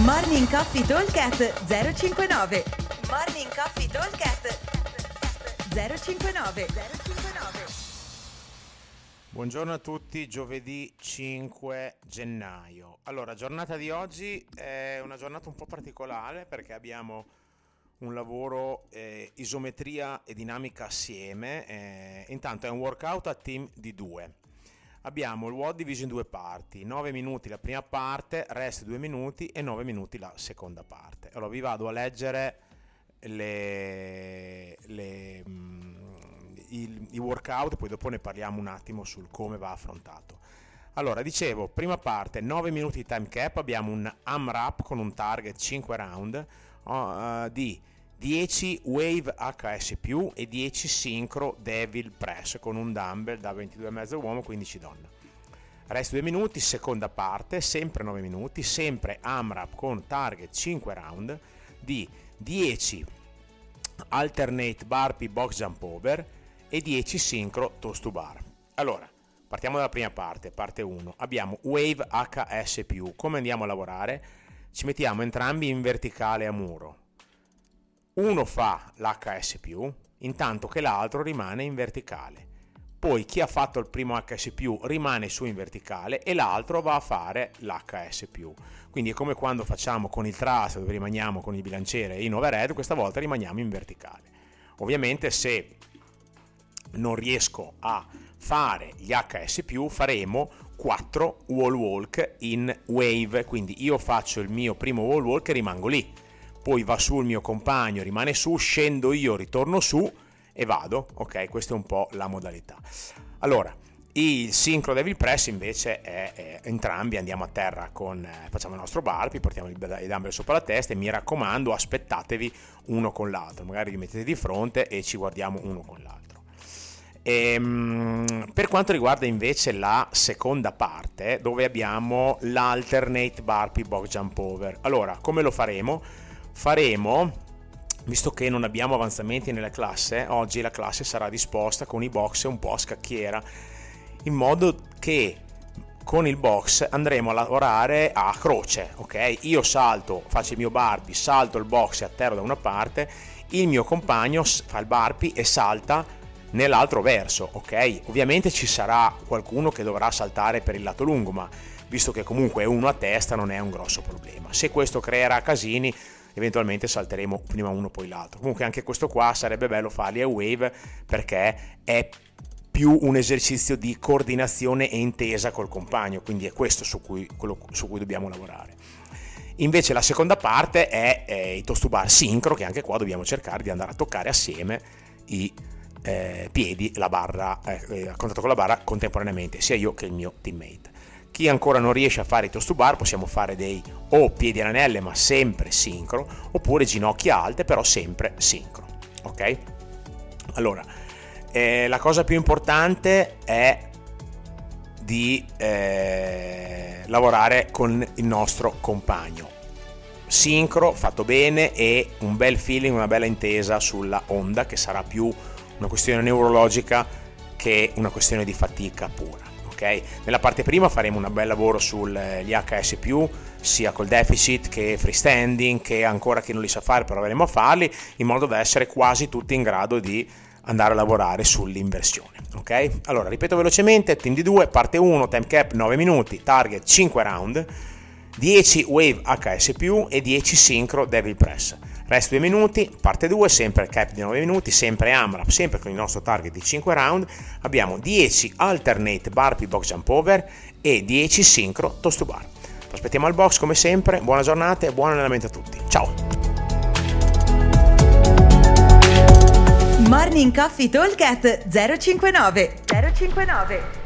Morning Coffee Talkcast 059 Morning Coffee Talkcast 059 059 Buongiorno a tutti, giovedì 5 gennaio. Allora, giornata di oggi è una giornata un po' particolare perché abbiamo un lavoro eh, isometria e dinamica assieme. Eh, intanto è un workout a team di due. Abbiamo il WOD diviso in due parti, 9 minuti la prima parte, rest 2 minuti e 9 minuti la seconda parte. Allora vi vado a leggere le, le, mm, i, i workout, poi dopo ne parliamo un attimo sul come va affrontato. Allora, dicevo, prima parte, 9 minuti di time cap, abbiamo un AMRAP con un target 5 round uh, di 10 Wave HS+, e 10 Synchro Devil Press con un dumbbell da 22,5 uomo, 15 donna. Resto 2 minuti, seconda parte, sempre 9 minuti, sempre AMRAP con target 5 round di 10 Alternate Burpee Box Jump Over e 10 Synchro Toast to Bar. Allora, partiamo dalla prima parte, parte 1. Abbiamo Wave HS+. Come andiamo a lavorare? Ci mettiamo entrambi in verticale a muro uno fa l'HS+, intanto che l'altro rimane in verticale. Poi chi ha fatto il primo HS+, rimane su in verticale e l'altro va a fare l'HS+. Quindi è come quando facciamo con il thrust dove rimaniamo con il bilanciere in overhead, questa volta rimaniamo in verticale. Ovviamente se non riesco a fare gli HS+, faremo 4 wall walk in wave, quindi io faccio il mio primo wall walk e rimango lì poi va su il mio compagno, rimane su, scendo io, ritorno su e vado, ok? Questa è un po' la modalità. Allora, il Synchro Devil Press invece è, è entrambi andiamo a terra con, eh, facciamo il nostro barpi, portiamo i dumbbell sopra la testa e mi raccomando aspettatevi uno con l'altro, magari vi mettete di fronte e ci guardiamo uno con l'altro. E, ehm, per quanto riguarda invece la seconda parte dove abbiamo l'alternate burpee box jump over, allora come lo faremo? Faremo visto che non abbiamo avanzamenti nella classe, oggi la classe sarà disposta con i box un po' a scacchiera, in modo che con il box andremo a lavorare a croce, ok? Io salto, faccio il mio barpi, salto il box e atterro da una parte, il mio compagno fa il barpi e salta nell'altro verso, ok? Ovviamente ci sarà qualcuno che dovrà saltare per il lato lungo, ma visto che comunque è uno a testa non è un grosso problema. Se questo creerà casini, eventualmente salteremo prima uno poi l'altro. Comunque anche questo qua sarebbe bello farli a wave perché è più un esercizio di coordinazione e intesa col compagno, quindi è questo su cui, su cui dobbiamo lavorare. Invece la seconda parte è, è i toast to bar sincro, che anche qua dobbiamo cercare di andare a toccare assieme i eh, piedi, la barra, eh, a contatto con la barra contemporaneamente, sia io che il mio teammate. Chi ancora non riesce a fare i toast to bar possiamo fare dei o piedi all'anelle ma sempre sincro oppure ginocchia alte però sempre sincro. Ok? Allora, eh, la cosa più importante è di eh, lavorare con il nostro compagno. Sincro, fatto bene e un bel feeling, una bella intesa sulla onda che sarà più una questione neurologica che una questione di fatica pura ok? Nella parte prima faremo un bel lavoro sugli HS+, sia col deficit che freestanding, che ancora chi non li sa fare proveremo a farli, in modo da essere quasi tutti in grado di andare a lavorare sull'inversione, ok? Allora, ripeto velocemente, team di 2, parte 1, time cap 9 minuti, target 5 round, 10 wave HS+, e 10 synchro devil press. Resto 2 minuti, parte 2, sempre cap di 9 minuti, sempre AMRAP, sempre con il nostro target di 5 round. Abbiamo 10 alternate burpee box jump over e 10 synchro toast to bar. aspettiamo al box come sempre, buona giornata e buon allenamento a tutti. Ciao! Morning Coffee Talk 059 059